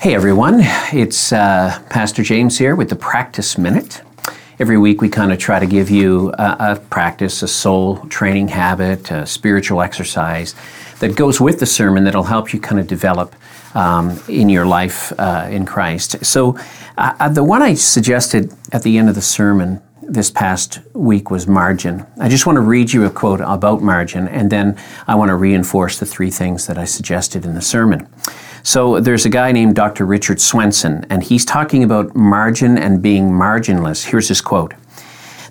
Hey everyone, it's uh, Pastor James here with the Practice Minute. Every week we kind of try to give you a, a, practice, a soul training habit, a spiritual exercise that goes with the sermon that'll help you kind of develop um, in your life uh, in Christ. So, uh, uh the one I suggested at the end of the sermon this past week was margin. I just want to read you a quote about margin, and then I want to reinforce the three things that I suggested in the sermon. So there's a guy named Dr. Richard Swenson, and he's talking about margin and being marginless. Here's his quote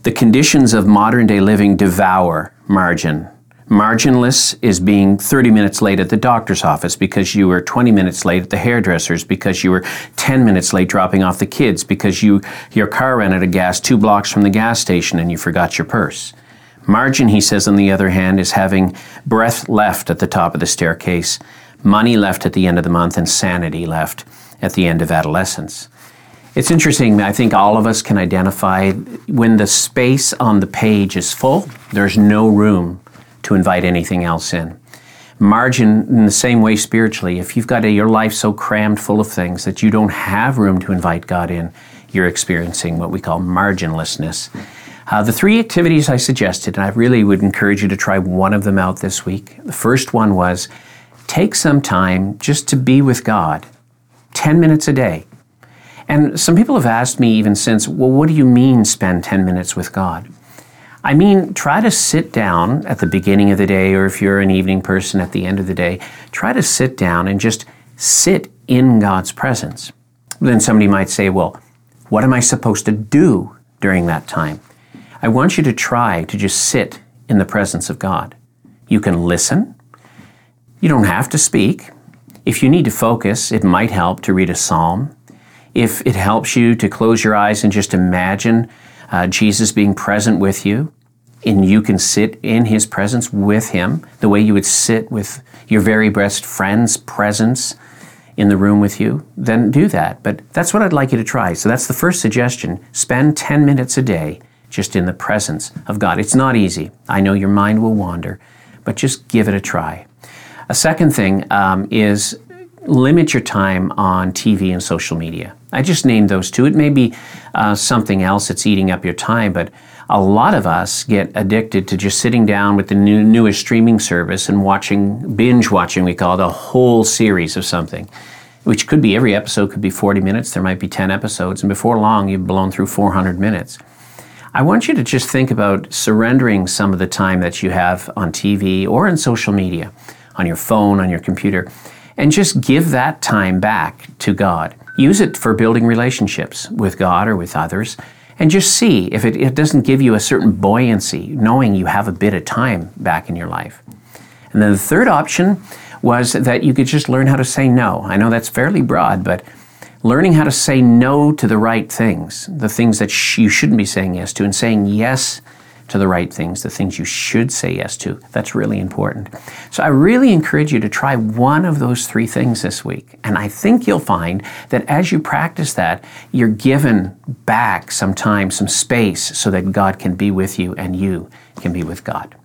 The conditions of modern day living devour margin. Marginless is being 30 minutes late at the doctor's office because you were 20 minutes late at the hairdresser's, because you were 10 minutes late dropping off the kids, because you, your car ran out of gas two blocks from the gas station and you forgot your purse. Margin, he says, on the other hand, is having breath left at the top of the staircase money left at the end of the month, and sanity left at the end of adolescence. It's interesting, I think all of us can identify when the space on the page is full, there's no room to invite anything else in. Margin, in the same way spiritually, if you've got a, your life so crammed full of things that you don't have room to invite God in, you're experiencing what we call marginlessness. Uh, the three activities I suggested, and I really would encourage you to try one of them out this week. The first one was take some time just to be with God, 10 minutes a day. And some people have asked me even since, well, what do you mean spend 10 minutes with God? I mean, try to sit down at the beginning of the day, or if you're an evening person at the end of the day, try to sit down and just sit in God's presence. Then somebody might say, well, what am I supposed to do during that time? I want you to try to just sit in the presence of God. You can listen, you don't have to speak. If you need to focus, it might help to read a psalm. If it helps you to close your eyes and just imagine uh, Jesus being present with you, and you can sit in his presence with him the way you would sit with your very best friend's presence in the room with you, then do that. But that's what I'd like you to try. So that's the first suggestion. Spend 10 minutes a day just in the presence of God. It's not easy. I know your mind will wander, but just give it a try. A second thing um, is limit your time on TV and social media. I just named those two. It may be uh, something else that's eating up your time, but a lot of us get addicted to just sitting down with the new, newest streaming service and watching, binge watching, we call it, a whole series of something, which could be every episode could be 40 minutes. There might be 10 episodes, and before long, you've blown through 400 minutes. I want you to just think about surrendering some of the time that you have on TV or in social media on your phone, on your computer, and just give that time back to God. Use it for building relationships with God or with others, and just see if it, it doesn't give you a certain buoyancy, knowing you have a bit of time back in your life. And then the third option was that you could just learn how to say no. I know that's fairly broad, but learning how to say no to the right things, the things that sh- you shouldn't be saying yes to, and saying yes to the right things, the things you should say yes to. That's really important. So I really encourage you to try one of those three things this week. And I think you'll find that as you practice that, you're given back some time, some space so that God can be with you and you can be with God.